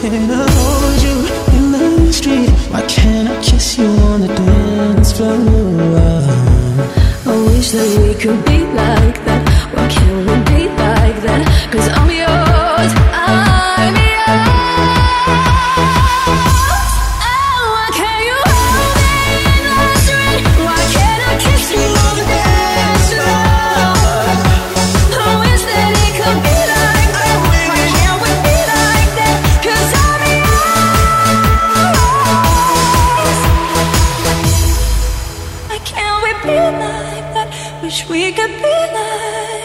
can't I hold you in the street? Why can't I kiss you on the dance floor? I wish that we could be like that. Why can't we be like that? Cause I'm yours, be like that? Wish we could be like